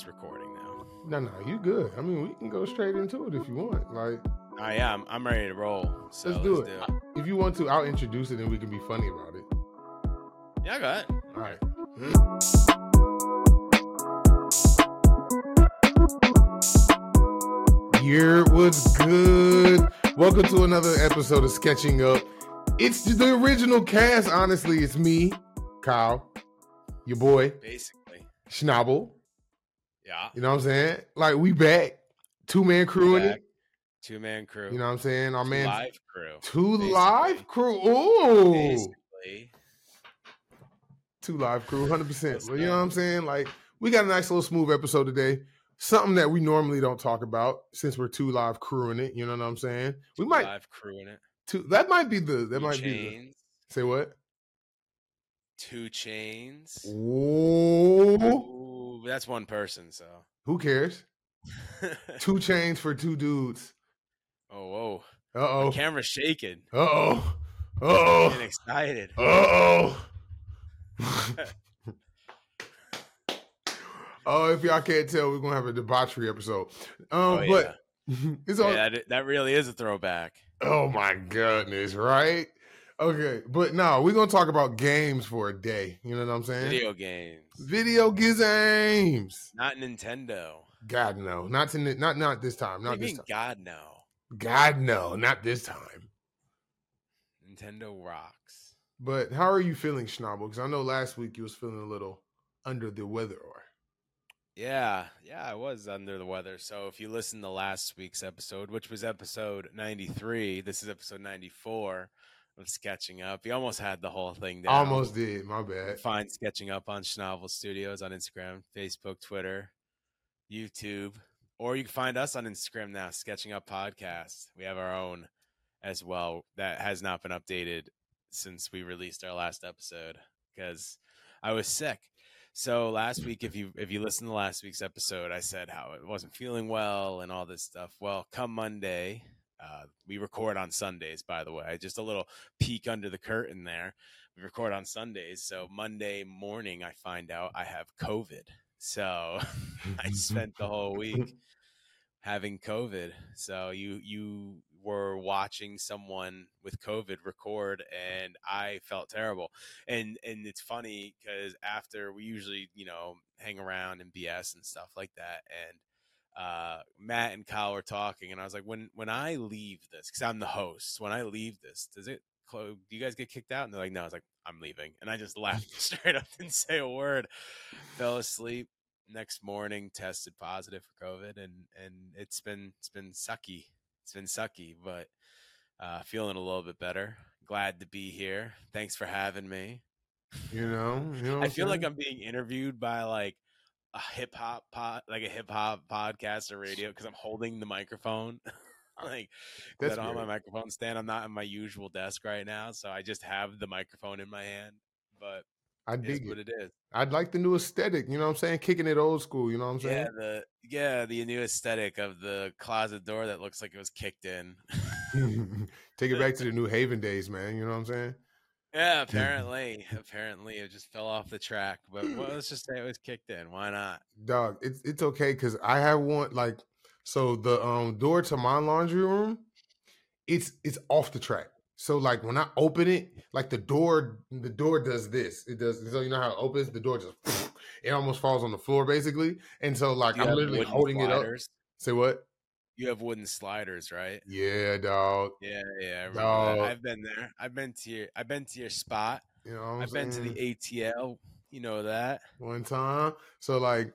it's recording now. No, no, you good. I mean, we can go straight into it if you want. Like, I am. I'm ready to roll. So let's do it. If you want to, I'll introduce it and we can be funny about it. Yeah, go ahead. All right. Hmm. Year was good. Welcome to another episode of Sketching Up. It's the original cast. Honestly, it's me, Kyle, your boy, Basically. Schnabel. Yeah. You know what I'm saying? Like we back, two man crew in it. Two man crew. You know what I'm saying? Our Two man, live crew. two basically. live crew. Ooh, Basically. two live crew, hundred percent. You know what I'm saying? Like we got a nice little smooth episode today. Something that we normally don't talk about since we're two live crewing it. You know what I'm saying? We Two might live crew in it. two. That might be the. That Two might be the. Say what? Two chains. Ooh, Ooh, that's one person, so. who cares? Two chains for two dudes. oh, whoa. Uh oh. camera's shaking. Uh oh. Uh oh. Getting excited. Uh oh. oh, if y'all can't tell, we're gonna have a debauchery episode. Um, Oh, but it's all. Yeah, that, that really is a throwback. Oh my goodness, right? Okay, but no, we're gonna talk about games for a day. You know what I'm saying? Video games. Video games. Not Nintendo. God no, not to, not not this time. Not this mean, time. God, no? God no, not this time. Nintendo rocks. But how are you feeling, Schnabel? Because I know last week you was feeling a little under the weather. Or Yeah, yeah, I was under the weather. So if you listen to last week's episode, which was episode 93, this is episode 94 of Sketching Up. You almost had the whole thing down. almost did. My bad. Find Sketching Up on Schnabel Studios on Instagram, Facebook, Twitter, YouTube, or you can find us on Instagram now, Sketching Up Podcast. We have our own as well that has not been updated since we released our last episode because I was sick. So last week, if you if you listen to last week's episode, I said how it wasn't feeling well and all this stuff. Well, come Monday, uh, we record on Sundays. By the way, just a little peek under the curtain there. We record on Sundays, so Monday morning I find out I have COVID. So I spent the whole week having COVID. So you you were watching someone with COVID record, and I felt terrible. And and it's funny because after we usually you know hang around and BS and stuff like that, and uh, Matt and Kyle were talking, and I was like, when when I leave this, because I'm the host, when I leave this, does it? clo- Do you guys get kicked out? And they're like, no. I was like, I'm leaving, and I just left straight up, didn't say a word, fell asleep next morning tested positive for covid and and it's been it's been sucky it's been sucky but uh feeling a little bit better glad to be here thanks for having me You know. You know. i feel like i'm being interviewed by like a hip hop pod like a hip hop podcast or radio because i'm holding the microphone ah, like 'cause That's don't my microphone stand i'm not at my usual desk right now so i just have the microphone in my hand but I it dig what it. it is I'd like the new aesthetic. You know what I'm saying? Kicking it old school. You know what I'm saying? Yeah, the yeah, the new aesthetic of the closet door that looks like it was kicked in. Take it back to the New Haven days, man. You know what I'm saying? yeah, apparently, apparently it just fell off the track. But well, let's just say it was kicked in. Why not? Dog, it's it's okay because I have one like so the um door to my laundry room, it's it's off the track. So like when I open it, like the door the door does this. It does so you know how it opens, the door just it almost falls on the floor basically. And so like You I'm literally holding it up. Say what? You have wooden sliders, right? Yeah, dog. Yeah, yeah. I dog. I've been there. I've been to your. I've been to your spot. You know I've been to the ATL. You know that one time. So like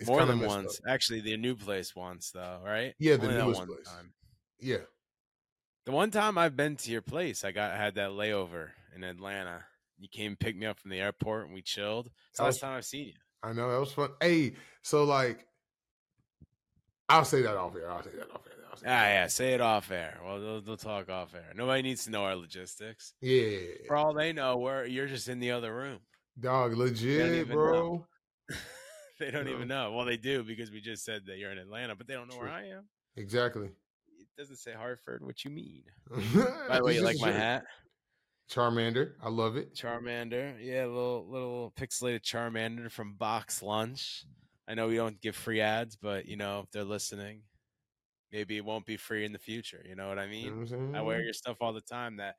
it's more than messed up. once. Actually, the new place once though, right? Yeah, the Only that newest one place. time. Yeah. The one time I've been to your place, I got I had that layover in Atlanta. You came and picked me up from the airport and we chilled. It's the last time I've seen you. I know that was fun. Hey, so like, I'll say that off air. I'll say that off air. I'll Ah, yeah, say it off air. Well, they'll, they'll talk off air. Nobody needs to know our logistics. Yeah, For all they know, we're you're just in the other room. dog, legit, bro. they don't No. even know. Well, they do because we just said that you're in Atlanta, but they don't know where I am. Exactly. It doesn't say Hartford. What you mean? By By the way, you like my hat? Charmander. I love it. Charmander. Yeah, little little pixelated Charmander from Box Lunch. I know we don't give free ads, but you know if they're listening, maybe it won't be free in the future. You know what I mean? What I'm wear your stuff all the time. That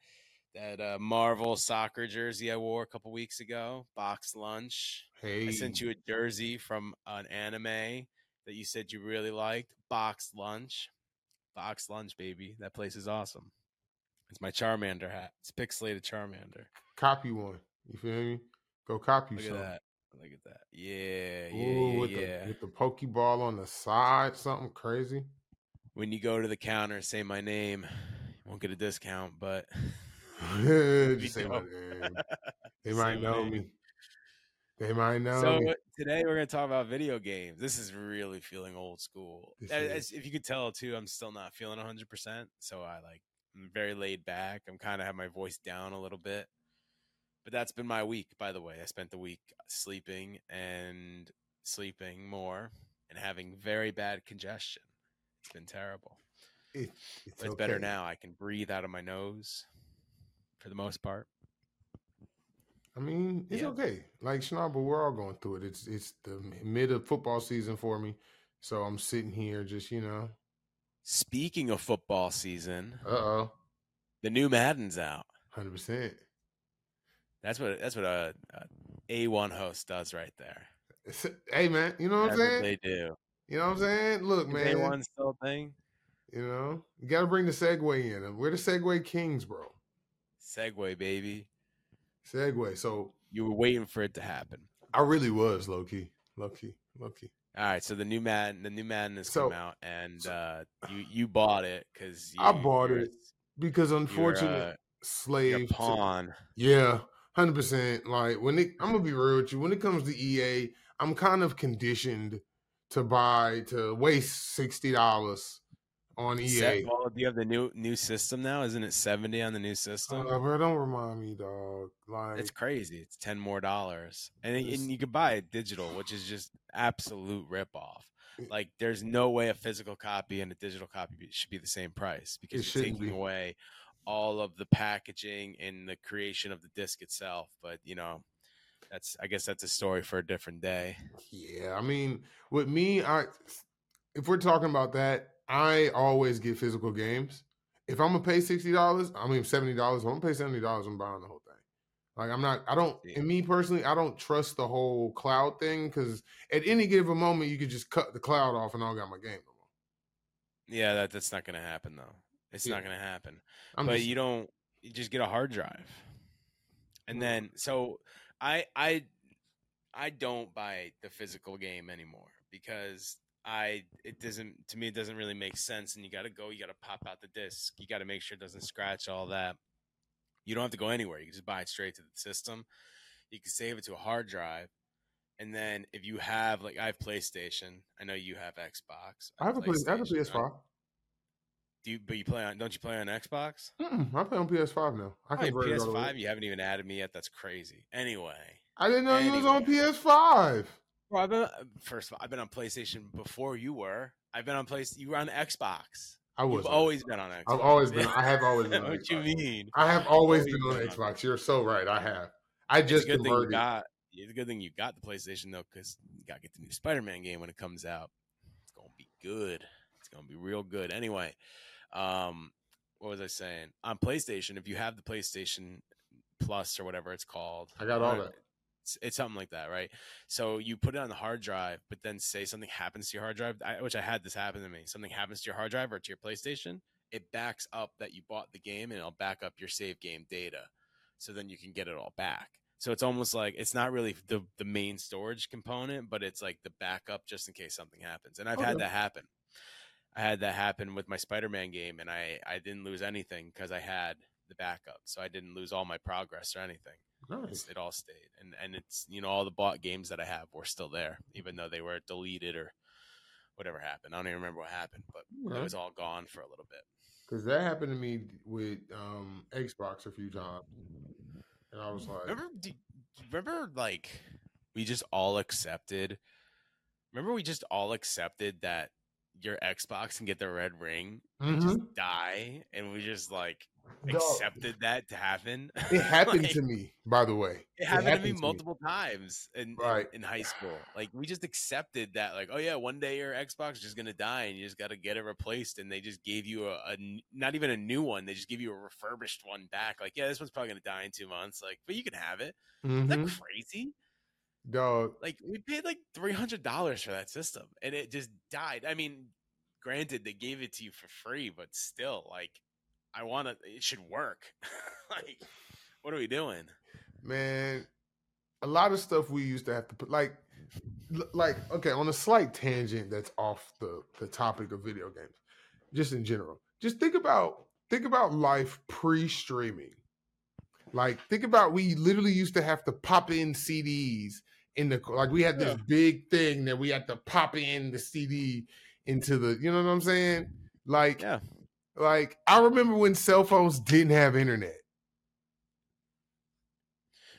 that uh, Marvel soccer jersey I wore a couple weeks ago, box lunch. Hey, I sent you a jersey from an anime that you said you really liked. Box lunch, box lunch, baby. That place is awesome. It's my Charmander hat. It's pixelated Charmander. copy one. You feel me? Go copy Look some. at that. Look at that. Yeah, yeah, Ooh, yeah, with yeah. the with the pokeball on the side, something crazy. When you go to the counter, say my name. You won't get a discount, but Just say my name. They might know name. me. They might know So me. today we're gonna talk about video games. This is really feeling old school. As- if you could tell too, I'm still not feeling 100. percent So I like I'm very laid back. I'm kind of have my voice down a little bit. But that's been my week, by the way. I spent the week sleeping and sleeping more and having very bad congestion. It's been terrible. It, it's it's better now. I can breathe out of my nose for the most part. I mean, it's Yeah. okay. Like Schnabel, we're all going through it. It's it's the mid of football season for me, so I'm sitting here just you know. Speaking of football season, Uh oh, the new Madden's out. hundred percent. That's what that's what a, a A1 host does right there. Hey man, you know what I'm That's what saying? they do. You know what I'm saying? Look, man. A1 still a thing? You know, you got to bring the segue in. We're the segue kings, bro. segue, baby. segue. So You were waiting for it to happen. I really was low key, low key, low key. All right, so the new man, the new Madden has So- come out, and so- uh, you you bought it because I bought it because unfortunately, uh, a slave. to- pawn. Yeah, hundred percent. Like when it, I'm gonna be real with you. When it comes to EA, I'm kind of conditioned to buy to waste sixty dollars on E Set- EA. well, do you have the new new system now? Isn't it seventy on the new system? Uh, bro, don't remind me, dog. Like it's crazy. It's ten more dollars, and and you could buy it digital, which is just absolute ripoff. Like, there's no way a physical copy and a digital copy should be the same price because you're taking be. away all of the packaging and the creation of the disc itself. But you know, that's I guess that's a story for a different day. Yeah, I mean, with me, I if we're talking about that, I always get physical games. If I'm gonna pay sixty dollars, I mean seventy dollars. I'm gonna pay seventy dollars. I'm buying the whole thing. Like I'm not. I don't. Yeah. And me personally, I don't trust the whole cloud thing because at any given moment you could just cut the cloud off and I don't got my game no more. Yeah, that that's not going to happen though. It's yeah. not going to happen. I'm but just... you don't you just get a hard drive. And then so I I I don't buy the physical game anymore because I it doesn't to me it doesn't really make sense and you got to go you got to pop out the disc you got to make sure it doesn't scratch all that you don't have to go anywhere you can just buy it straight to the system you can save it to a hard drive and then if you have like I have PlayStation I know you have Xbox I, have, a, PlayStation. I have a PS4 do you but you play on don't you play on xbox Mm-mm, I play on PS5 now. I Oh, you converted it all the way. PS5, you haven't even added me yet. That's crazy. Anyway, I didn't know you was on PS5. well, I've been first of all, I've been on PlayStation before you were. I've been on place. You were on Xbox. I was. You've always been on Xbox. I've always been. I have always been. on what you mean? I have always Always been on been on Xbox. You're so right. I have. I It's just a good thing you converted. got. It's a good thing you got the PlayStation though, because you got to get the new Spider-Man game when it comes out. It's gonna be good. It's gonna be real good. Anyway, um, what was I saying? On PlayStation, if you have the PlayStation Plus or whatever it's called, I got all that. It's, it's something like that, right? So you put it on the hard drive, but then say something happens to your hard drive, I, which I had this happen to me. Something happens to your hard drive or to your PlayStation, it backs up that you bought the game and it'll back up your save game data. So then you can get it all back. So it's almost like it's not really the the main storage component, but it's like the backup just in case something happens. And I've had Okay. that happen. I had that happen with my Spider-Man game, and I I didn't lose anything because I had the backup, so I didn't lose all my progress or anything. Nice. It all stayed, and and it's you know all the bought games that I have were still there, even though they were deleted or whatever happened. I don't even remember what happened, but it was all gone for a little bit. Because that happened to me with um, Xbox a few times, and I was like, Remember, do, remember, like we just all accepted. Remember, we just all accepted that your Xbox and get the red ring, and Mhm. just die, and we just like Dog, accepted that to happen. it happened Like, to me, by the way. It happened, to me multiple times in, in- Right. in high school. Like we just accepted that, like, oh yeah, one day your Xbox is just gonna die and you just got to get it replaced. And they just gave you a not even a new one; they just give you a refurbished one back. Like, yeah, this one's probably gonna die in two months. Like, but you can have it. Isn't Mhm. that crazy? Dog, Like we paid like three hundred dollars for that system, and it just died. I mean, granted, they gave it to you for free, but still, like, I want to. It should work. like, what are we doing? man, a lot of stuff we used to have to put like like okay, on a slight tangent that's off the the topic of video games. Just in general. Just think about think about life pre-streaming. Like think about we literally used to have to pop in CDs in the like we had this Yeah. big thing that we had to pop in the CD into the you know what I'm saying? Like Yeah. like I remember when cell phones didn't have internet.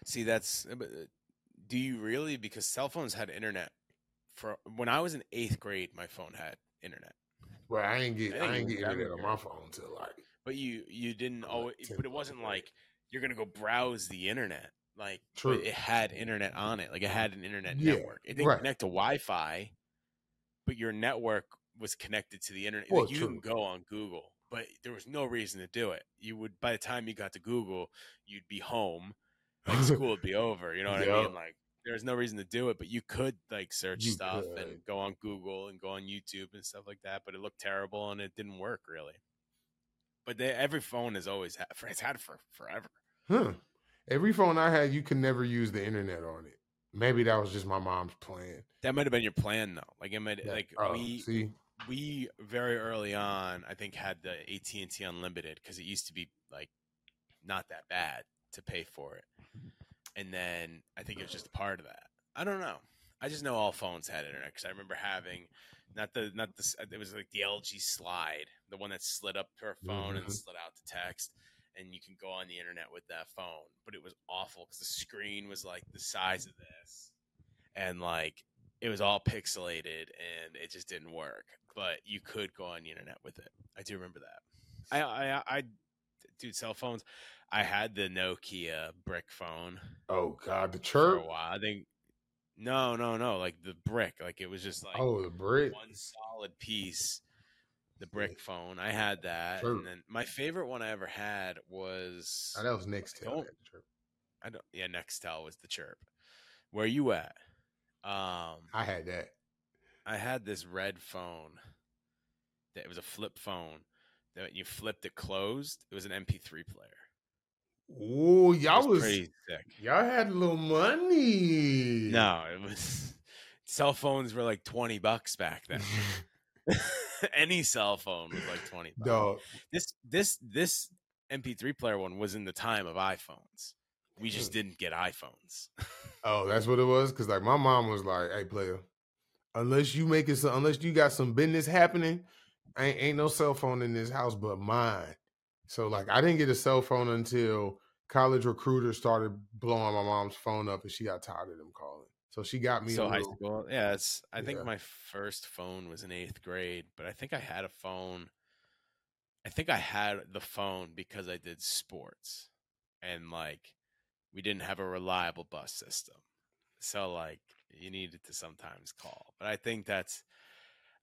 See, that's. uh, uh, Do you really? Because cell phones had internet. For when I was in eighth grade, my phone had internet. Well, I ain't get I I ain't get internet on my phone till like But you you didn't always. But it wasn't like you're gonna go browse the internet. Like True. it had internet on it. Like it had an internet Yeah, network. It didn't right. connect to Wi-Fi, but your network was connected to the internet. Well, like you true. can go on Google, but there was no reason to do it. You would by the time you got to Google, you'd be home. Like school would be over. You know what I mean? Like there's no reason to do it, but you could like search You stuff could. and go on Google and go on YouTube and stuff like that. But it looked terrible and it didn't work really. But they, every phone has always had. It's had for forever. Huh. Every phone I had, you could never use the internet on it. Maybe that was just my mom's plan. That might have been your plan though. Like it might Yeah. like Oh, we see, we very early on I think had the AT and T unlimited because it used to be like not that bad to pay for it, and then I think it was just a part of that. I don't know. I just know all phones had internet because I remember having not the not the it was like the LG Slide, the one that slid up to our phone and Mhm. slid out to text, and you can go on the internet with that phone. But it was awful because the screen was like the size of this, and like it was all pixelated and it just didn't work. But you could go on the internet with it. I do remember that. I I I dude, cell phones. I had the Nokia brick phone oh god, the for a while. I think no, no, no, like the brick. Like it was just like oh, the brick. one solid piece. The brick phone. I had that, True. and then my favorite one I ever had was Oh, that was Nextel. to don't- that chirp. I don't. Yeah, Nextel was the chirp. Where you at? Um, I had that. I had this red phone. That it was a flip phone. That when you flipped it closed. It was an MP3 player. Oh, y'all was, sick. y'all had a little money. No, it was cell phones were like twenty bucks back then. Any cell phone was like twenty. no. This this this MP3 player one was in the time of iPhones. We just didn't get iPhones. Oh, that's what it was. Cause like my mom was like, "Hey, player, unless you make it, so, unless you got some business happening, ain't ain't no cell phone in this house but mine." So like, I didn't get a cell phone until college recruiters started blowing my mom's phone up, and she got tired of them calling. So she got me. so high little, school, yeah. It's I think my first phone was in eighth grade, but I think I had a phone. I think I had the phone because I did sports, and like we didn't have a reliable bus system, so like you needed to sometimes call. But I think that's,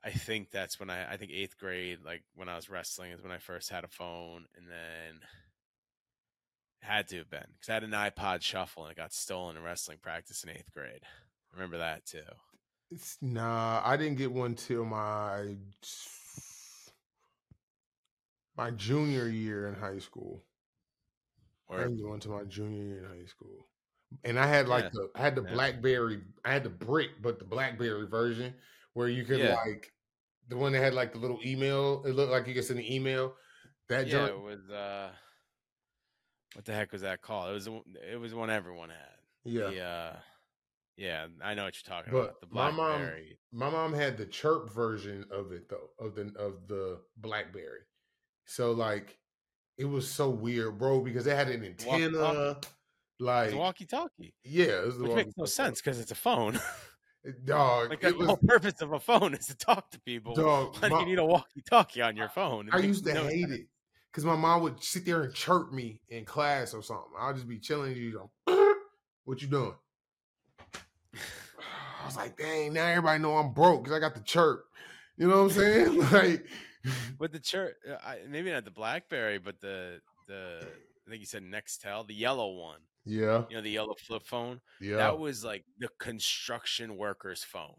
I think that's when I I think eighth grade, like when I was wrestling, is when I first had a phone, and then had to have been because I had an iPod Shuffle and it got stolen in wrestling practice in eighth grade. Remember that too. It's, nah, I didn't get one till my my junior year in high school. I Or didn't get one till my junior year in high school. And I had like Yeah. the I had the Yeah. BlackBerry, I had the brick, but the BlackBerry version where you could Yeah. like the one that had like the little email. It looked like you could send an email. That yeah, it was. uh What the heck was that called? It was. It was one everyone had. yeah. The, uh, yeah, I know what you're talking But about. The my mom- BlackBerry. My mom had the chirp version of it though, of the of the BlackBerry. So like it was so weird, bro, because it had an antenna. Walkie-talkie. Like walkie-talkie, yeah, it which makes no sense because it's a phone. Eh, dog, like the was whole purpose of a phone is to talk to people. dog. My- you need a walkie-talkie on your phone? It I used to no hate sense. it because my mom would sit there and chirp me in class or something. I'll just be chilling. You what you doing? I was like, dang, now everybody know I'm broke because I got the chirp. You know what I'm saying? like, with the chirp, uh, maybe not the BlackBerry, but the the I think you said Nextel, the yellow one. Yeah. You know, the yellow flip phone. Yeah. That was like the construction worker's phone.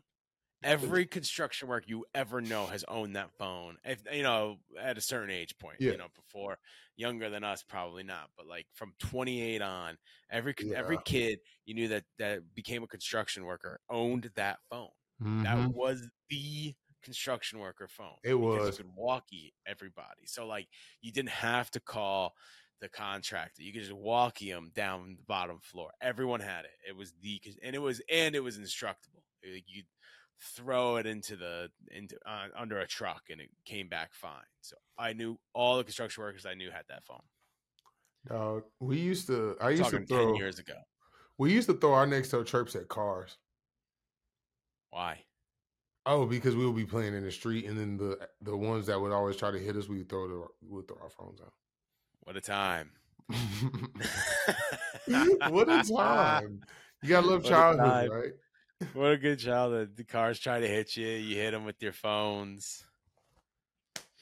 Every construction work you ever know has owned that phone. If you know, at a certain age point, Yeah. you know, before younger than us, probably not, but like from 28 on, every every kid you knew that that became a construction worker owned that phone. That Mhm. was the construction worker phone. It was. you could walkie everybody. So like you didn't have to call the contractor. You could just walkie them down the bottom floor. Everyone had it. It was the and it was and it was instructable. Like you throw it into the into uh, under a truck and it came back fine. So I knew all the construction workers I knew had that phone. Dog, we used to. I used to throw. ten years ago. We used to throw our Nextel chirps at cars. Why? Oh, because we would be playing in the street, and then the the ones that would always try to hit us, we would throw the we would throw our phones out. What a time. what a time! You gotta love What childhood, right? What a good childhood. The cars try to hit you. You hit them with your phones.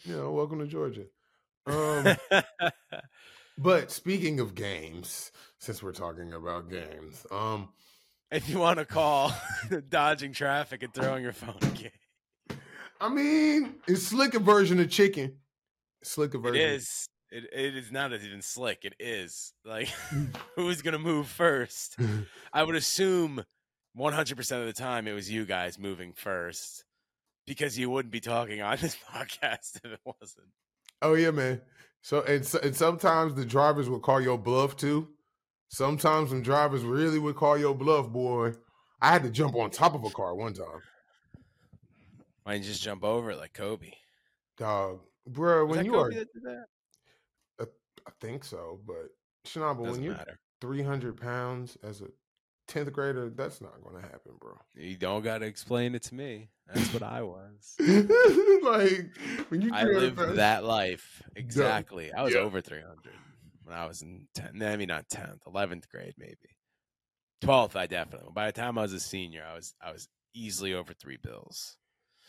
You know, welcome to Georgia. Um, but speaking of games, since we're talking about games, um, if you want to call dodging traffic and throwing your phone again, I mean, it's slicker version of chicken. Slicker it version. is. It, it is not even slick. It is like who's gonna move first? I would assume 100 percent of the time it was you guys moving first because you wouldn't be talking on this podcast if it wasn't. Oh yeah, man. So and, and sometimes the drivers would call your bluff too. Sometimes some drivers really would call your bluff, boy. I had to jump on top of a car one time, Why didn't you just jump over it like Kobe? dog, bro. When that you Kobe are, that did that? I think so, but Schnabel, when you're matter. three hundred pounds as a tenth grader, that's not going to happen, bro. You don't got to explain it to me. That's what I was. like when you I lived pounds- that life exactly. I was Yeah. over 300 when I was in 10th, maybe not 10th, 11th grade, maybe 12th. I definitely. By the time I was a senior, I was I was easily over three bills.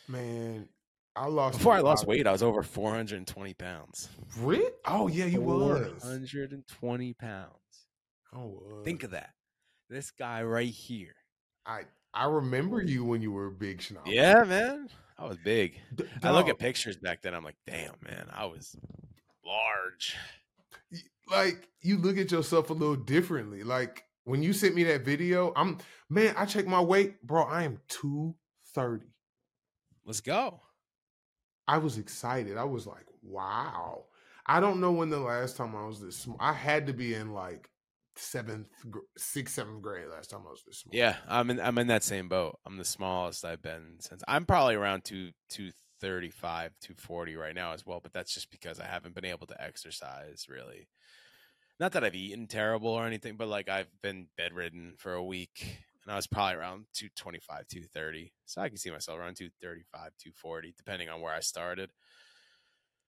man. I lost Before I lost weight, I was over 420 pounds. Really? Oh yeah, you was. 420 pounds. Oh. Think of that. This guy right here. I I remember you when you were a big Schnauzer. Yeah, man. I was big. D- I look at pictures back then. I'm like, damn, man, I was large. like you look at yourself a little differently. Like when you sent me that video, I'm man, I checked my weight, bro. I am 230. Let's go. I was excited. I was like, wow. I don't know when the last time I was this small. I had to be in like seventh, sixth, seventh grade last time I was this small. Yeah, I'm in. I'm in that same boat. I'm the smallest I've been since. I'm probably around two two thirty five, two forty right now as well. But that's just because I haven't been able to exercise really. Not that I've eaten terrible or anything, but like I've been bedridden for a week, and I was probably around two twenty five, two thirty. So I can see myself around two thirty five, two forty, depending on where I started.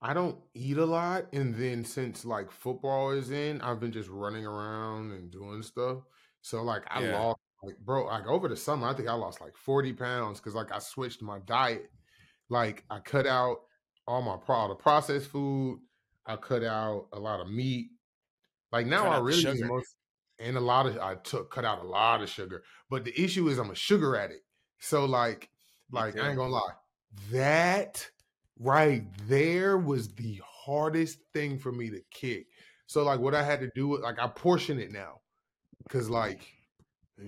I don't eat a lot, and then since like football is in, I've been just running around and doing stuff. So like I Yeah. lost like bro, like over the summer, I think I lost like 40 pounds because like I switched my diet. Like I cut out all my pro all the processed food, I cut out a lot of meat. Like now Cut I really sugar. most and a lot of I took cut out a lot of sugar. But the issue is I'm a sugar addict. So like like I ain't gonna lie. That right there was the hardest thing for me to kick. So like what I had to do was like I portion it now. Cause like eh,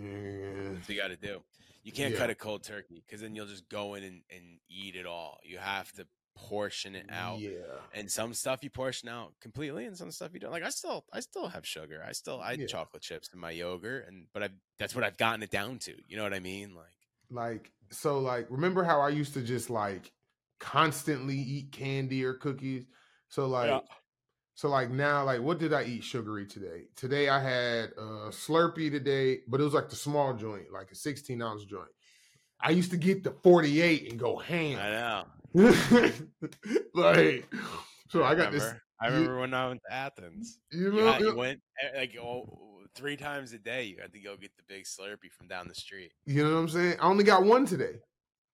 you got to do. You can't Yeah. cut it cold turkey because then you'll just go in and, and eat it all. You have to portion it out. Yeah. And some stuff you portion out completely, and some stuff you don't. Like I still, I still have sugar. I still, I Yeah. chocolate chips in my yogurt, and but I that's what I've gotten it down to. You know what I mean? Like Like so like remember how I used to just like constantly eat candy or cookies? So like Yeah. so like now like what did I eat sugary today? Today I had a Slurpee today, but it was like the small joint, like a 16 ounce joint. I used to get the 48 and go ham. I know. like so I got this Remember? I You- remember when I went to Athens. You You, know, had- you went eh, like oh, three times a day. You had to go get the big Slurpee from down the street. you know what I'm saying? I only got one today.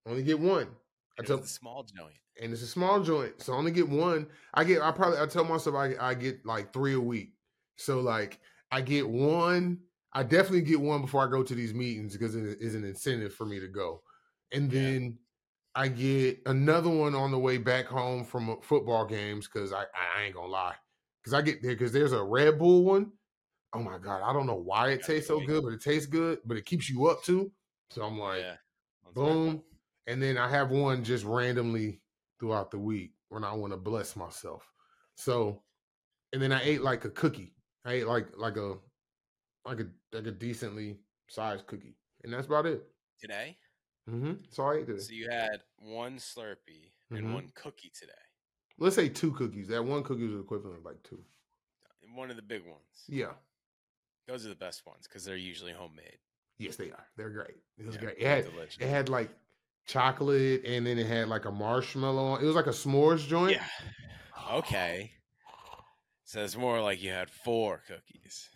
I only get one. I tell, small joint. and it's a small joint, so I only get one. I get. I probably. I tell myself I I get like three a week. So like I get one. I definitely get one before I go to these meetings because it is an incentive for me to go, and Yeah. then I get another one on the way back home from football games because I I ain't gonna lie because I get there because there's a Red Bull one. Oh my god, I don't know why it tastes so good, but it tastes good, but it keeps you up too. So I'm like, yeah. Boom. And then I have one just randomly throughout the week when I want to bless myself. So, and then I ate like a cookie. I ate like like a like a like a decently sized cookie, and that's about it. Today, Mm-hmm. So I ate today. so you had one Slurpee and Mhm. one cookie today. Let's say two cookies. That one cookie was equivalent of like two. One of the big ones. Yeah. Those are the best ones because they're usually homemade. Yes, they are. They're great. It was Yeah, great. It had delicious. it had like chocolate, and then it had like a marshmallow. on It was like a s'mores joint. Yeah. Okay. So it's more like you had four cookies.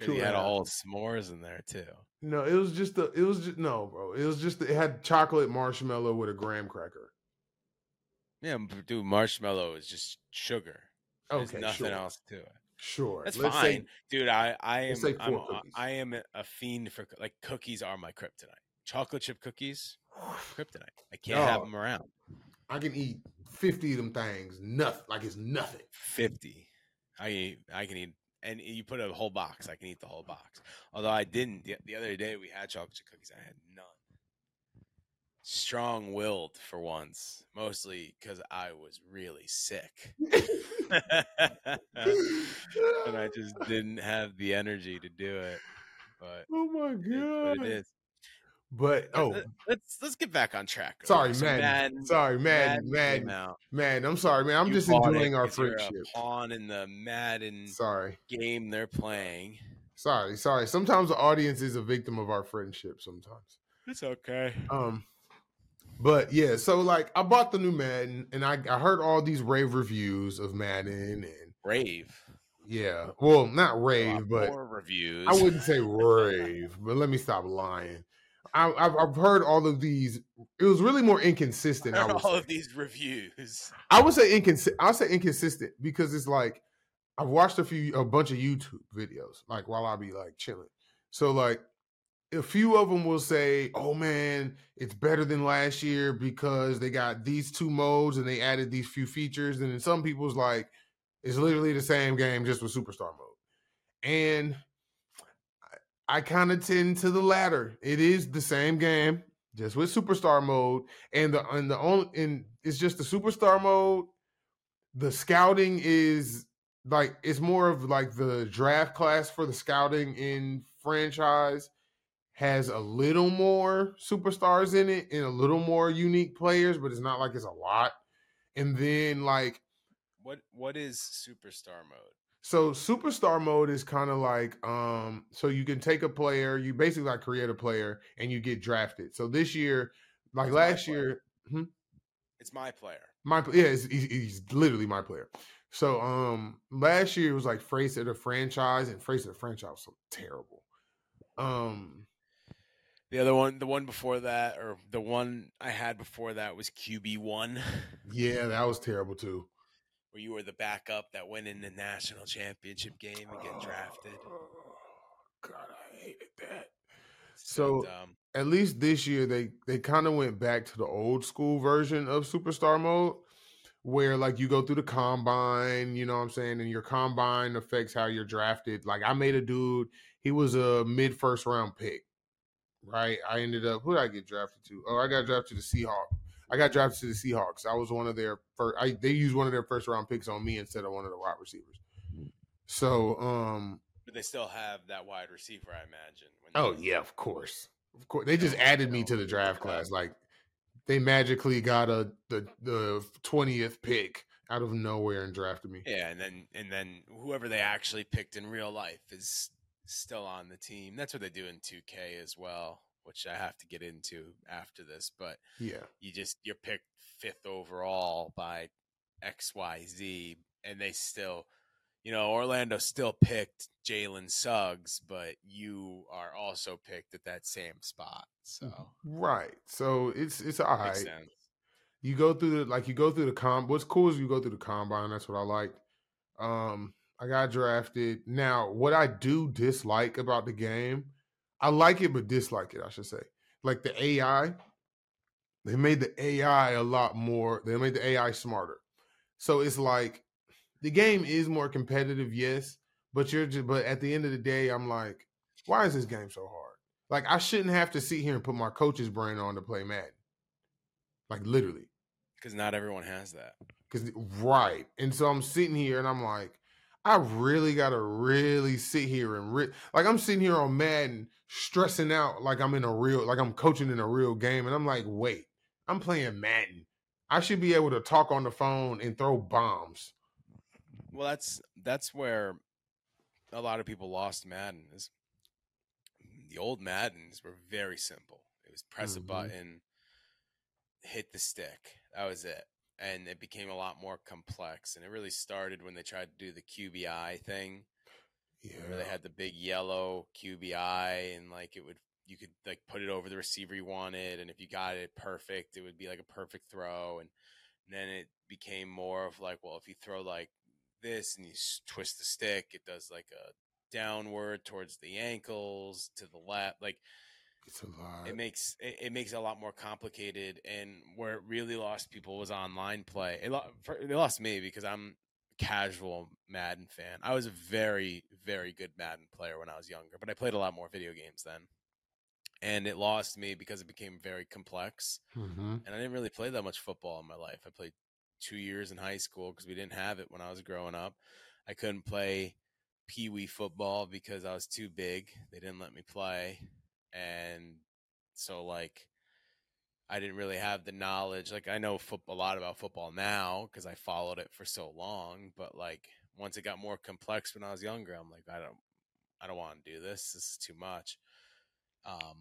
You had a a whole s'mores in there too. No, it was just the. It was just no, bro. It was just it had chocolate marshmallow with a graham cracker. Yeah, dude, marshmallow is just sugar. There's Okay, nothing sure. else to it. Sure, That's Let's fine, say- dude. I I am I'm, four a- cookies. I am a fiend for like cookies are my kryptonite. Chocolate chip cookies, kryptonite. I can't have them around. I can eat fifty of them things. Nothing like it's nothing. Fifty. I eat, I can eat, and you put a whole box. I can eat the whole box. Although I didn't the, the other day. We had chocolate chip cookies. I had none. Strong willed for once, mostly because I was really sick. and I just didn't have the energy to do it. But oh my it is what god! it is. But oh, let- let's let's get back on track. sorry. So Madden. Sorry, Madden. came Madden. Man, I'm sorry, man. I'm You just enjoying our friendship. pawn in the Madden Sorry, game they're playing. sorry, sorry. Sometimes the audience is a victim of our friendship. Sometimes. It's okay. Um, but yeah, so like I bought the new Madden, and I I heard all these rave reviews of Madden, and Rave. yeah, well, not rave, but reviews. I wouldn't say rave, but let me stop lying. I, I've, I've heard all of these. It was really more inconsistent. I heard would, all say. of these reviews. I would say inconsistent. I'll say inconsistent because it's like I've watched a few, a bunch of YouTube videos, like while I be like chilling. So like a few of them will say, "Oh man, it's better than last year because they got these two modes and they added these few features." And then some people's like, "It's literally the same game just with superstar mode." And I, kind of tend to the latter. It is the same game just with superstar mode, and the and the only and it's just the superstar mode. The scouting is like it's more of like the draft class for the scouting in franchise has a little more superstars in it and a little more unique players, but it's not like it's a lot. And then like What what is superstar mode? So superstar mode is kind of like um so you can take a player, you basically like create a player and you get drafted. So this year, like It's last year, It's my player. my yeah, he's, he's, literally my player. So um last year it was like of the franchise, and of the franchise was so terrible. Um The other one, the one before that, or the one I had before that was QB one, yeah, that was terrible too. Where you were the backup that went in the national championship game and get drafted. Oh, God, I hated that. So, So- dumb. At least this year they they kind of went back to the old school version of superstar mode where like you go through the combine, you know what I'm saying, and your combine affects how you're drafted. Like I made a dude, he was a mid first round pick. Right? I ended up who did I get drafted to? Oh, I got drafted to the Seahawks. I got drafted to the Seahawks. I was one of their first I they used one of their first round picks on me instead of one of the wide receivers. So um But they still have that wide receiver, I imagine. When Oh yeah, of course, of course. They just added me to the draft class. Like they magically got a the the twentieth pick out of nowhere and drafted me. Yeah, and then and then whoever they actually picked in real life is still on the team. That's what they do in 2K as well, which I have to get into after this. But Yeah, you just you're picked fifth overall by XYZ, and they still, you know, Orlando still picked Jalen Suggs, but you are also picked at that same spot. So right, so it's it's all right. You go through the like you go through the com. What's cool is you go through the combine. That's what I like. Um, I got drafted. Now, what I do dislike about the game, I like it but dislike it. I should say, like the AI. They made the AI a lot more. They made the AI smarter. So it's like the game is more competitive, yes, but you're just, but at the end of the day, I'm like, why is this game so hard? Like I shouldn't have to sit here and put my coach's brain on to play Madden. Like literally. Because not everyone has that. Cause right. And so I'm sitting here and I'm like, I really gotta really sit here and re- like I'm sitting here on Madden stressing out like I'm in a real like I'm coaching in a real game. And I'm like, wait, I'm playing Madden. I should be able to talk on the phone and throw bombs. Well, that's that's where a lot of people lost Madden. Is the old Maddens were very simple. It was press Mhm. a button, hit the stick. That was it. And it became a lot more complex. And it really started when they tried to do the QBI thing, Yeah. where they had the big yellow QBI, and like it would you could like put it over the receiver you wanted, and if you got it perfect, it would be like a perfect throw. And then it became more of like, well, if you throw like this and you twist the stick, it does like a downward towards the ankles to the left. Like it's a lot. it makes it, it makes it a lot more complicated. And where it really lost people was online play. It, lo- it lost me because I'm casual Madden fan. I was a very very good Madden player when I was younger, but I played a lot more video games then. And it lost me because it became very complex Mhm. and I didn't really play that much football in my life. I played two years in high school because we didn't have it when I was growing up. I couldn't play pee wee football because I was too big. They didn't let me play, and so like I didn't really have the knowledge. Like I know foot- a lot about football now because I followed it for so long. But like once it got more complex when I was younger, I'm like I don't, I don't want to do this. This is too much. Um,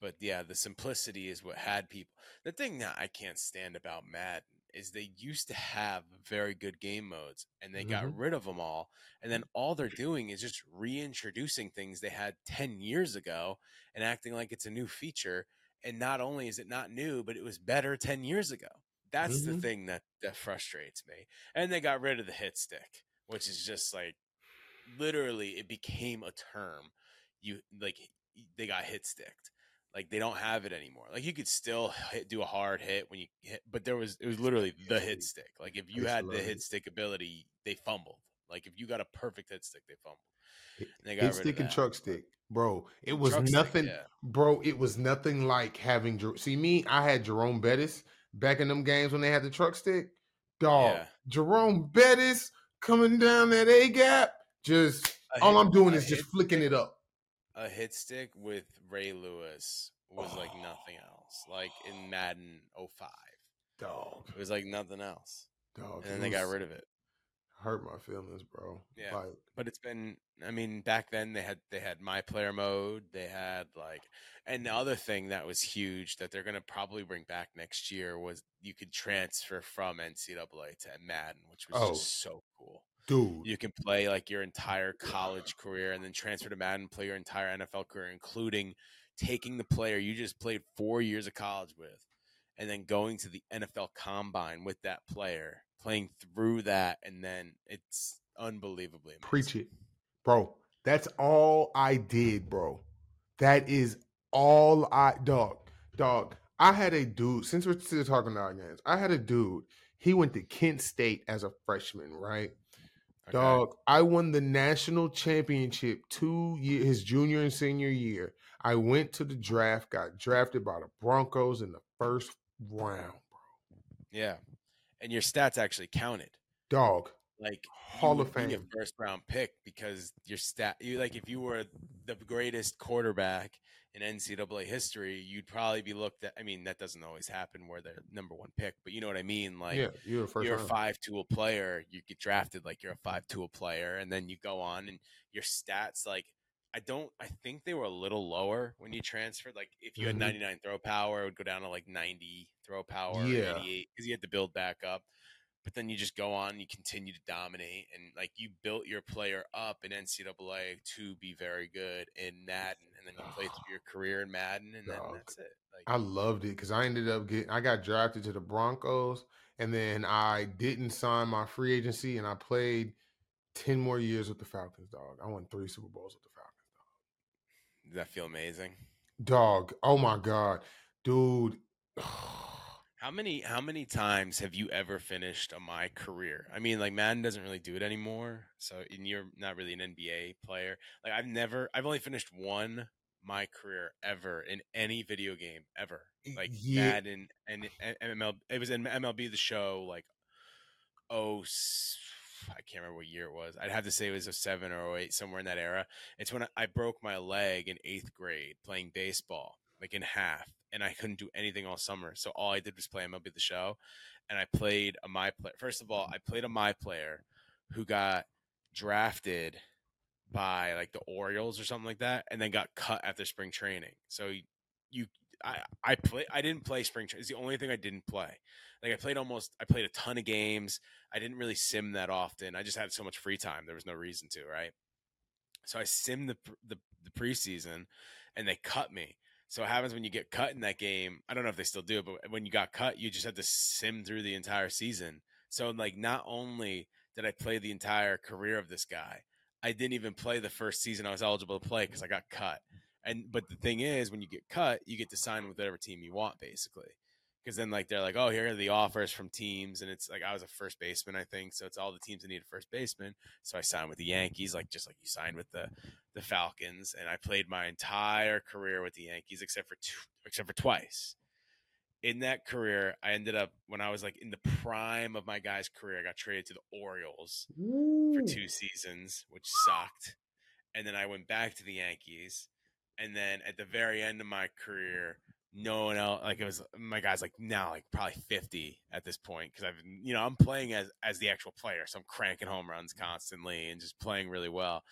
but yeah, the simplicity is what had people. The thing that I can't stand about Madden is they used to have very good game modes and they got Mhm. rid of them all. And then all they're doing is just reintroducing things they had 10 years ago and acting like it's a new feature. And not only is it not new, but it was better 10 years ago. That's the Mhm. thing that, that frustrates me. And they got rid of the hit stick, which is just like literally it became a term. You like they got hit sticked. Like they don't have it anymore. Like you could still hit, do a hard hit when you hit, but there was it was literally the hit stick. Like if you had the hit stick ability, they fumbled. Like if you got a perfect hit stick, they fumbled. And they got Hit stick and truck stick, bro. It was Truck stick, nothing, yeah. bro. It was nothing like having. See me, I had Jerome Bettis back in them games when they had the truck stick. Dog, Yeah. Jerome Bettis coming down that A gap. Just all I'm doing is just flicking it up. A hit stick with Ray Lewis was like oh. nothing else. Like in Madden 05. Dog, It was like nothing else. dog. And then they got rid of it. Hurt my feelings, bro. Yeah. Like, but it's been i mean back then they had they had my player mode they had like and the other thing that was huge that they're going to probably bring back next year was you could transfer from ncaa to madden which was Oh. just so cool dude, you can play like your entire college career and then transfer to madden play your entire nfl career including taking the player you just played four years of college with and then going to the nfl combine with that player playing through that and then it's unbelievably amazing. preach it, bro. That's all I did, bro. That is all I dog, dog. I had a dude. Since we're still talking about games, I had a dude. He went to Kent State as a freshman, right? Okay. Dog, I won the national championship two year his junior and senior year. I went to the draft, got drafted by the Broncos in the first round. Bro. Yeah, and your stats actually counted. Dog, Like Hall of be a Fame. first round pick because your stat. You like if you were the greatest quarterback in NCAA history, you'd probably be looked at. I mean, that doesn't always happen where they're number one pick, but you know what I mean. Like yeah, you're a 1st you're a five tool player, you get drafted like you're a five tool player, and then you go on and your stats like I don't I think they were a little lower when you transferred. Like if you had Mhm. 99 throw power, it would go down to like 90 throw power, Yeah. 88 because you had to build back up. But then you just go on and you continue to dominate and like you built your player up in NCAA to be very good in Madden and then you play through your career in Madden and then Dog. that's it. Like I loved it because I ended up getting I got drafted to the Broncos and then I didn't sign my free agency and I played 10 more years with the Falcons, dog. I won three Super Bowls with the Falcons, dog. does that feel amazing? Dog, oh my God. Dude. How many how many times have you ever finished a my career? I mean, like Madden doesn't really do it anymore, so and you're not really an NBA player. Like I've never, I've only finished one my career ever in any video game ever. Like Yeah. Madden and, and MLB. It was in MLB the Show. Like oh, I can't remember what year it was. I'd have to say it was a seven or 08, somewhere in that era. It's when I broke my leg in eighth grade playing baseball, like in half, and I couldn't do anything all summer. So all I did was play MLB the Show, and I played a my player. First of all, I played a my player who got drafted by like the Orioles or something like that, and then got cut after spring training. So you, you I, I play. I didn't play spring training. It's the only thing I didn't play. Like I played almost. I played a ton of games. I didn't really sim that often. I just had so much free time. There was no reason to, right? So I simmed the the, the preseason, and they cut me. So what happens when you get cut in that game? I don't know if they still do, it, but when you got cut, you just had to sim through the entire season. So like, not only did I play the entire career of this guy, I didn't even play the first season I was eligible to play because I got cut. And but the thing is, when you get cut, you get to sign with whatever team you want, basically. Because then like they're like, oh, here are the offers from teams, and it's like I was a first baseman, I think, so it's all the teams that need a first baseman. So I signed with the Yankees, like just like you signed with the the Falcons, and I played my entire career with the Yankees except for two, except for twice. In that career, I ended up when I was like in the prime of my guy's career, I got traded to the Orioles for two seasons, which sucked. And then I went back to the Yankees. And then at the very end of my career, no one else like it was my guy's like now like probably 50 at this point because I've you know I'm playing as as the actual player so I'm cranking home runs constantly and just playing really well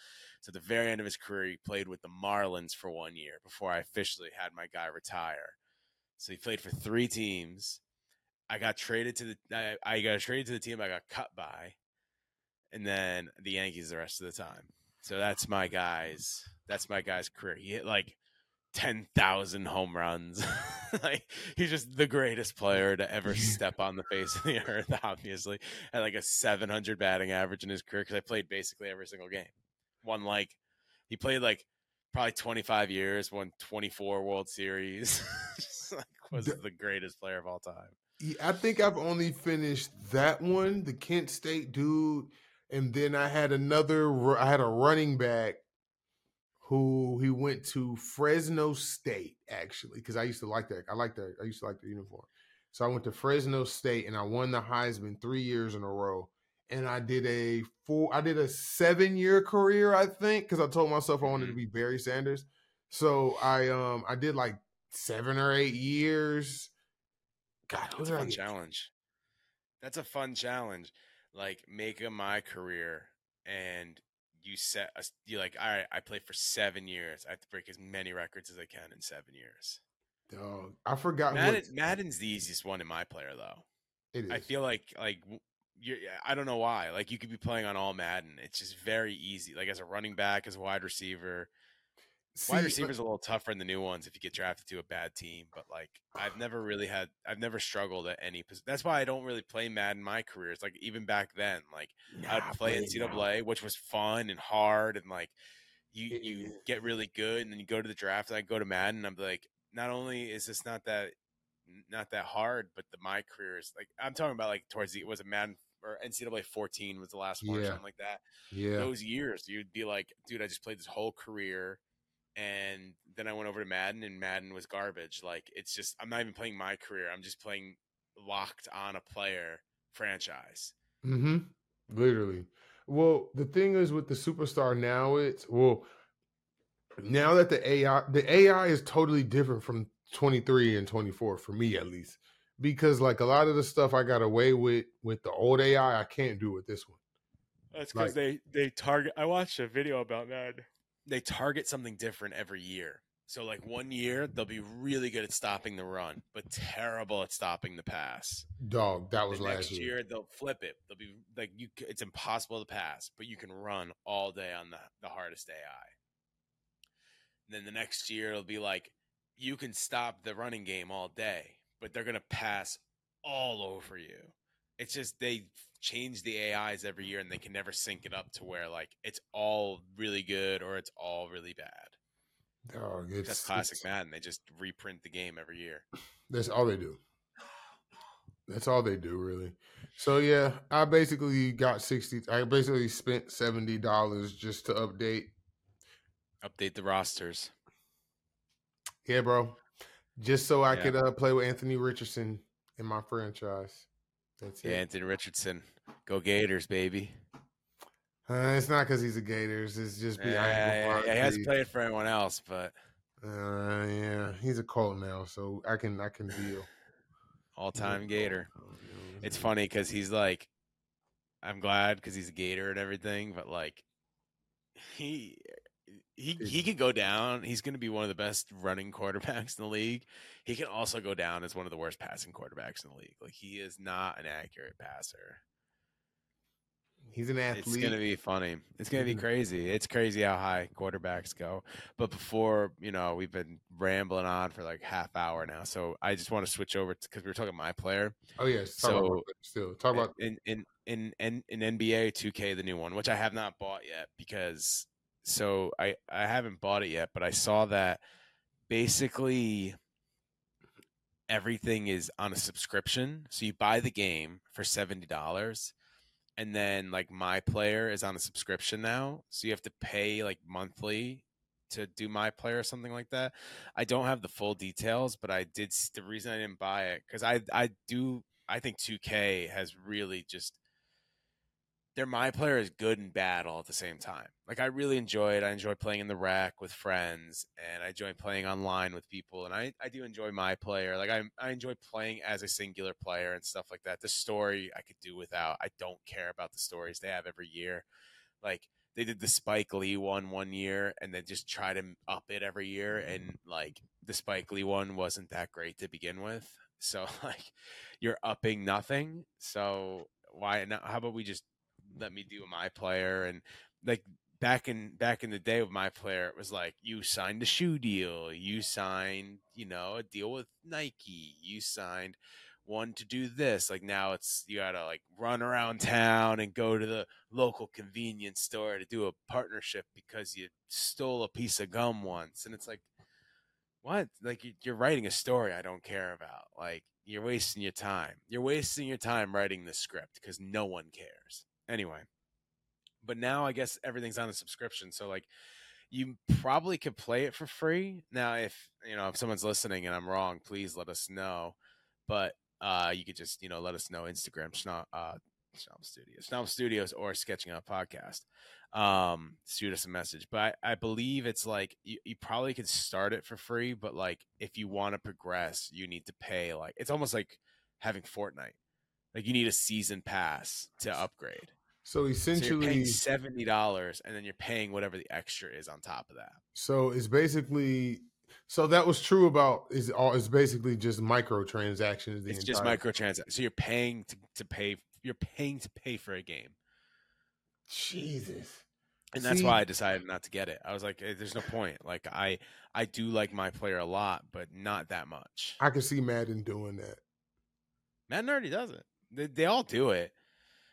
so at the very end of his career he played with the Marlins for one year before I officially had my guy retire so he played for three teams I got traded to the I, I got traded to the team I got cut by and then the Yankees the rest of the time. So that's my guy's that's my guy's career. He hit like ten thousand home runs. like he's just the greatest player to ever step on the face of the earth. Obviously, had like a seven hundred batting average in his career because I played basically every single game. Won like he played like probably twenty five years. Won twenty four World Series. just like was the greatest player of all time. I think I've only finished that one, the Kent State dude, and then I had another. I had a running back who he went to Fresno State actually, because I used to like that. I like that. I used to like the uniform. So I went to Fresno State and I won the Heisman three years in a row. And I did a four. I did a seven year career, I think, because I told myself I wanted to Mhm. be Barry Sanders. So I um I did like seven or eight years. God, That's a fun challenge. That's a fun challenge. Like make a my career and you set a, you like all right, I play for seven years. I have to break as many records as I can in seven years. Dog, I forgot Madden, what Madden's the easiest one in my player though. it is. I feel like like you're, I don't know why. Like you could be playing on all Madden. It's just very easy. Like as a running back, as a wide receiver, See, wide but- receivers a little tougher in the new ones if you get drafted to a bad team. But like I've never really had, I've never struggled at any. That's why I don't really play Madden my career. It's like even back then, like Nah, I'd play but- NCAA, which was fun and hard, and like you you get really good, and then you go to the draft. And I go to Madden, and I'm like, not only is this not that not that hard, but the my career is like I'm talking about like towards the was it Madden or NCAA 14 was the last one or Yeah. something like that Yeah, those years, you'd be like, dude, I just played this whole career. And then I went over to Madden and Madden was garbage. Like, it's just, I'm not even playing my career. I'm just playing locked on a player franchise. Mm-hmm. Literally. Well, the thing is with the superstar now, it's well, now that the AI, the AI is totally different from 23 and 24 for me at least, because like a lot of the stuff I got away with with the old AI, I can't do with this one. That's because they, they target, I watched a video about that. They target something different every year. So like one year they'll be really good at stopping the run, but terrible at stopping the pass. Dog, that was the last next year. year they'll flip it. They'll be like you. It's impossible to pass, but you can run all day on the the hardest AI. then the next year it'll be like you can stop the running game all day, but they're gonna pass all over you. It's just they change the AIs every year, and they can never sync it up to where like it's all really good or it's all really bad. Dog, it's, That's classic it's- Madden. They just reprint the game every year. That's all they do. That's all they do, really. So yeah, I basically got sixty. I basically spent seventy dollars just to update. Update the rosters. Yeah, bro. Just so I Yeah. could uh, play with Anthony Richardson in my franchise. That's Yeah, it. Anthony Richardson. Go Gators, baby. Uh, it's not because he's a Gators. It's just Yeah, be I ain't yeah, yeah, he hasn't played for anyone else, but Uh, yeah, he's a Colt now, so I can I can deal. all time Gator. It's funny because he's like, I'm glad because he's a Gator and everything, but like, he he he could go down. He's going to be one of the best running quarterbacks in the league. He can also go down as one of the worst passing quarterbacks in the league. Like he is not an accurate passer. He's an athlete. It's gonna be funny. It's gonna be Mhm. crazy. It's crazy how high quarterbacks go. But before, you know, we've been rambling on for like half hour now. So I just want to switch over because we were talking my player. oh yeah, about so- player still. Talk about in in in in, in NBA 2K, the new one, which I have not bought yet because so I I haven't bought it yet, but I saw that basically everything is on a subscription. So you buy the game for seventy dollars, and then like my player is on a subscription now, so you have to pay like monthly to do my player or something like that. I don't have the full details, but I did. The reason I didn't buy it because I I do I think 2K has really just their my player is good and bad all at the same time. Like I really enjoy it. I enjoy playing in the Rec with friends, and I enjoy playing online with people. And I, I do enjoy my player. Like I I enjoy playing as a singular player and stuff like that. The story I could do without. I don't care about the stories they have every year. Like they did the Spike Lee one one year, and they just try to up it every year. And like the Spike Lee one wasn't that great to begin with. So like you're upping nothing. So why not? How about we just let me do my player and like back in back in the day with my player it was like you signed a shoe deal you signed you know a deal with nike you signed one to do this. Like now it's you gotta like run around town and go to the local convenience store to do a partnership because you stole a piece of gum once and it's like what? Like you- you're writing a story i don't care about. Like you're wasting your time. You're wasting your time writing the script because no one cares anyway but now i guess everything's on a subscription so like you probably could play it for free now if you know if someone's listening and i'm wrong please let us know but uh you could just you know let us know instagram Schna- uh Schnabel Studios, Schnabel Studios, or Sketching Up Podcast. Um, shoot us a message. But I, I believe it's like you, you probably could start it for free, but like if you want to progress, you need to pay. Like it's almost like having Fortnite. Like you need a season pass to upgrade. so So you're essentially paying seventy dollars, and then you're paying whatever the extra is on top of that. So it's basically so that was true about is all it's basically just microtransactions. The It's just microtransactions. So you're paying to, to pay. You're paying to pay for a game, Jesus. and that's See- why I decided not to get it. I was like, "Eh, "There's no point." Like I, I do like my player a lot, but not that much. I can see Madden doing that. Madden already does it. They, they all do it.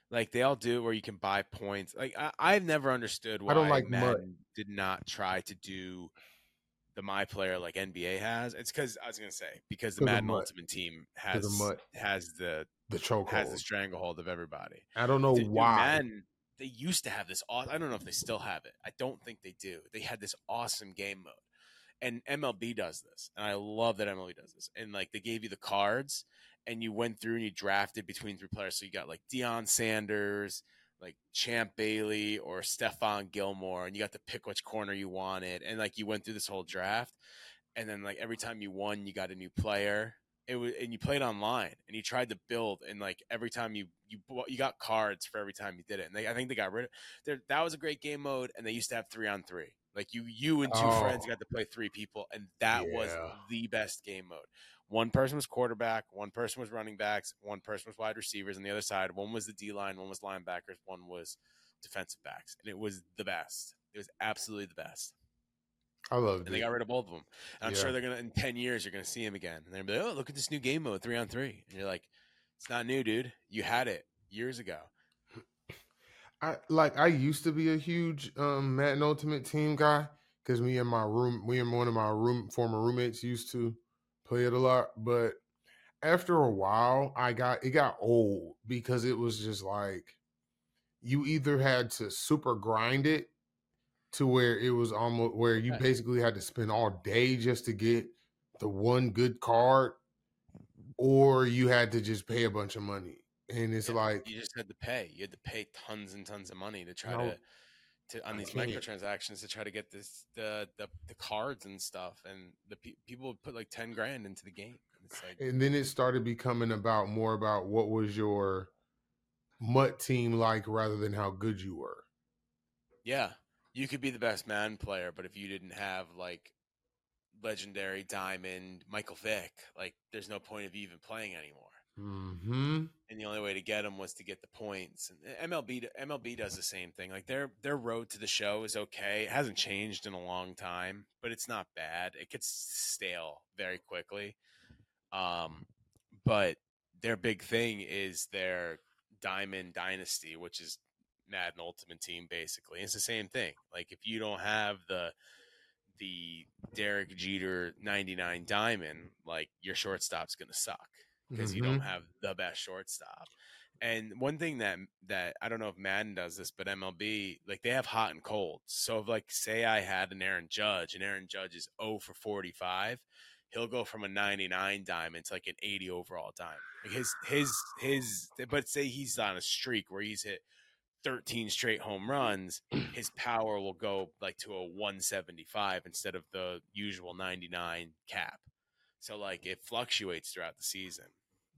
Like they all do it where you can buy points. Like I, I've never understood why I don't like. Madden did not try to do the my player like NBA has. It's because I was gonna say because the Madden. Ultimate Team has mud. has the The has chokehold. the stranglehold of everybody. I don't know dude, why. Madden, they used to have this. aw- I don't know if they still have it. I don't think they do. They had this awesome game mode, and MLB does this, and I love that MLB does this. And like they gave you the cards, and you went through and you drafted between three players. So you got like Deion Sanders, like Champ Bailey, or Stephon Gilmore, and you got to pick which corner you wanted, and like you went through this whole draft, and then like every time you won, you got a new player. It was, and you played online, and you tried to build, and like every time you you you got cards for every time you did it. And they, I think they got rid of there. That was a great game mode, and they used to have three on three. Like you, you and two Oh. friends got to play three people, and that was the best game mode. One person was quarterback, one person was running backs, one person was wide receivers, and the other side, one was the D line, one was linebackers, one was defensive backs, and it was the best. It was absolutely the best, I loved and it. they got rid of both of them. And I'm Yeah. sure they're gonna in ten years you're gonna see him again, and they're gonna be like, "Oh, look at this new game mode, three on three. and you're like, "It's not new, dude. You had it years ago." I like I used to be a huge um Madden Ultimate Team guy because me and my room, me and one of my room former roommates used to play it a lot. But after a while, I got it got old because it was just like you either had to super grind it to where it was almost where you basically had to spend all day just to get the one good card, or you had to just pay a bunch of money. And it's Yeah, like you just had to pay. You had to pay tons and tons of money to try No, to to on these microtransactions to try to get this the the, the cards and stuff. And the pe- people would put like ten grand into the game. Like and then it started becoming about more about what was your MUT team like rather than how good you were. yeah, you could be the best man player, but if you didn't have like legendary diamond Michael Vick, like there's no point of even playing anymore. Hmm. and the only way to get them was to get the points. And MLB MLB does the same thing. Like their their road to the show is okay. It hasn't changed in a long time, but it's not bad. It gets stale very quickly. Um, but their big thing is their Diamond Dynasty, which is Madden Ultimate Team. Basically, it's the same thing. Like if you don't have the the Derek Jeter 99 Diamond, like your shortstop's gonna suck because you don't Mhm. have the best shortstop. And one thing that that I don't know if Madden does this, but MLB like they have hot and cold. So if like say I had an Aaron Judge and Aaron Judge is 0 for 45, he'll go from a 99 diamond to like an 80 overall diamond. Like his his his but say he's on a streak where he's hit 13 straight home runs, his power will go like to a 175 instead of the usual 99 cap. So like it fluctuates throughout the season.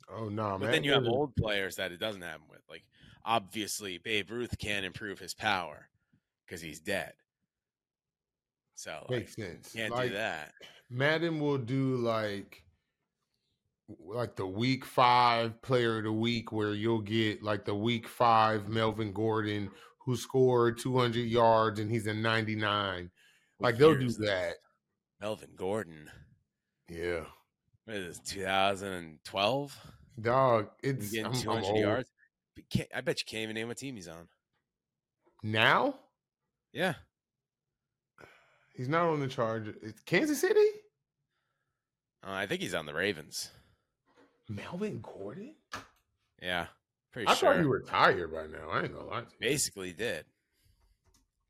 Oh no, But man. then you have old players that it doesn't happen with. Like obviously Babe Ruth can't improve his power because he's dead. So like, makes sense. can't like do that. Madden will do like like the week five player of the week where you'll get like the week five Melvin Gordon who scored 200 yards and he's a 99. Like they'll do that. Melvin Gordon. Yeah. What is 2012? Dog, it's getting I'm, I'm 200 old. yards. I bet you can't even name what team he's on. Now? Yeah. He's not on the charge. It's Kansas City? Uh, I think he's on the Ravens. Melvin Gordon? Yeah. Pretty I sure. I thought he retired by now. I ain't gonna lie to you. Basically did.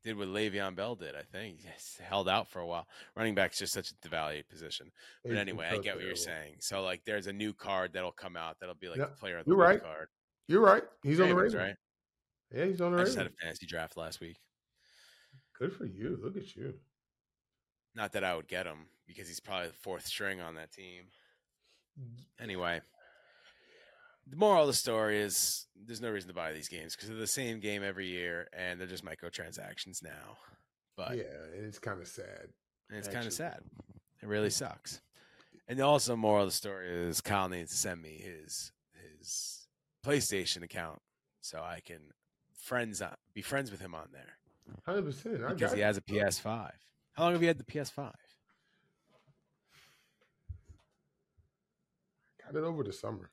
Did what Le'Veon Bell did, I think. Yes, held out for a while. Running back's just such a devalued position. But anyway, I get what you're saying. So like there's a new card that'll come out that'll be like the player of the you're week right. card. You're right. He's on the Ravens, Ravens. right? Yeah, he's on the I Ravens. just had a fantasy draft last week. Good for you. Look at you. Not that I would get him because he's probably the fourth string on that team. Anyway, the moral of the story is there's no reason to buy these games because they're the same game every year and they're just microtransactions now. But yeah, and it's kind of sad. and it's kind of sad. It really sucks. And also, moral of the story is Kyle needs to send me his his PlayStation account so I can friends on, be friends with him on there Hundred percent. Because he has a PS5. How long have you had the PS5? Got it over the summer.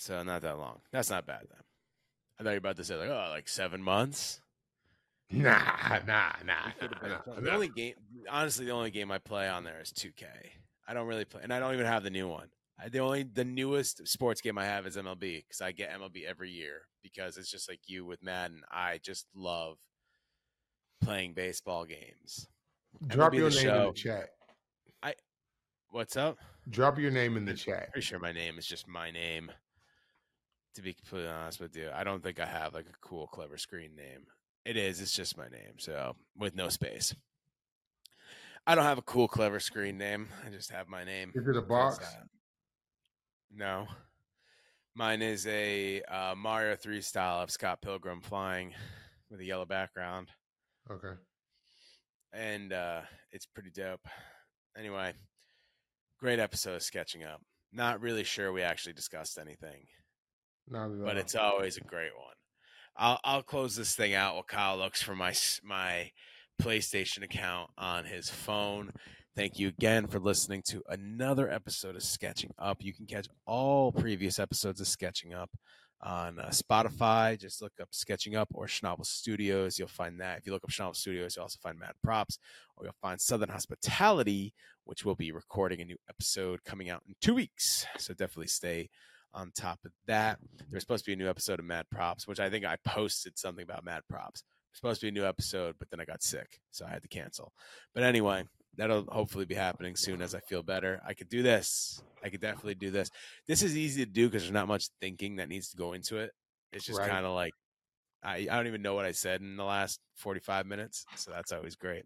So not that long. That's not bad then. I thought you were about to say like oh like seven months. Nah, nah, nah. Could nah, a- nah. The only game, honestly, the only game I play on there is 2K. I don't really play, and I don't even have the new one. I, the only the newest sports game I have is MLB because I get MLB every year because it's just like you with Madden. I just love playing baseball games. Drop MLB your The name in the chat. I, What's up? Drop your name in the chat. Pretty sure my name is just my name. To be completely honest with you, I don't think I have like a cool, clever screen name. It is. It's just my name, so with no space. I don't have a cool, clever screen name. I just have my name. Is it a box? no, mine is a uh, Mario Three style of Scott Pilgrim flying with a yellow background. Okay. and uh, it's pretty dope. Anyway, great episode of sketching up. Not really sure we actually discussed anything, but it's always a great one. I'll I'll close this thing out while Kyle looks for my my PlayStation account on his phone. Thank you again for listening to another episode of Sketching Up. You can catch all previous episodes of Sketching Up on uh, Spotify. Just look up Sketching Up or Schnabel Studios. You'll find that. If you look up Schnabel Studios, you'll also find Mad Props, or you'll find Southern Hospitality, which will be recording a new episode coming out in two weeks. So definitely stay on top of that. There's supposed to be a new episode of Mad Props, which I think I posted something about Mad Props. There's supposed to be a new episode, but then I got sick, so I had to cancel. But anyway, that'll hopefully be happening soon as I feel better. I could do this. I could definitely do this. This is easy to do because there's not much thinking that needs to go into it. It's just Right. kind of like I, I don't even know what I said in the last 45 minutes, so that's always great.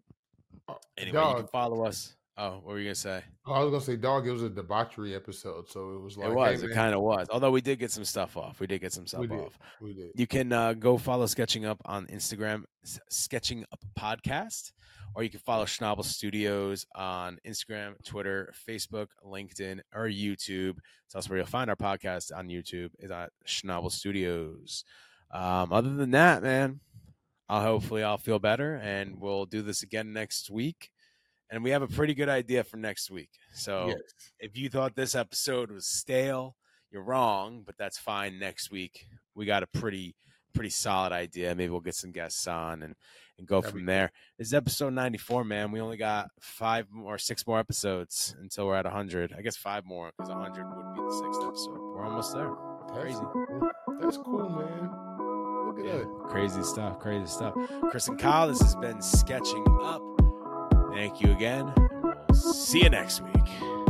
Oh, Anyway, you can follow us. Oh, what were you gonna say? I was gonna say, dog. It was a debauchery episode, so it was like, it was. hey, it kind of was. Although we did get some stuff off. We did get some stuff we off. we did. You can uh, go follow Sketching Up on Instagram, Sketching Up Podcast, or you can follow Schnabel Studios on Instagram, Twitter, Facebook, LinkedIn, or YouTube. So that's where you'll find our podcast on YouTube. Is at Schnabel Studios. Um, other than that, man, I'll hopefully I'll feel better, and we'll do this again next week. And we have a pretty good idea for next week. So Yes. if you thought this episode was stale, you're wrong, but that's fine. Next week we got a pretty pretty solid idea. Maybe we'll get some guests on and and go That'd from there. This is episode 94, man. We only got five more, six more episodes until we're at 100. I guess five more because 100 would be the sixth episode. We're almost there. That's Crazy. cool. That's cool, man. Look at Yeah, that. crazy stuff. Crazy stuff. Chris and Kyle, this has been sketching up. Thank you again. see you next week.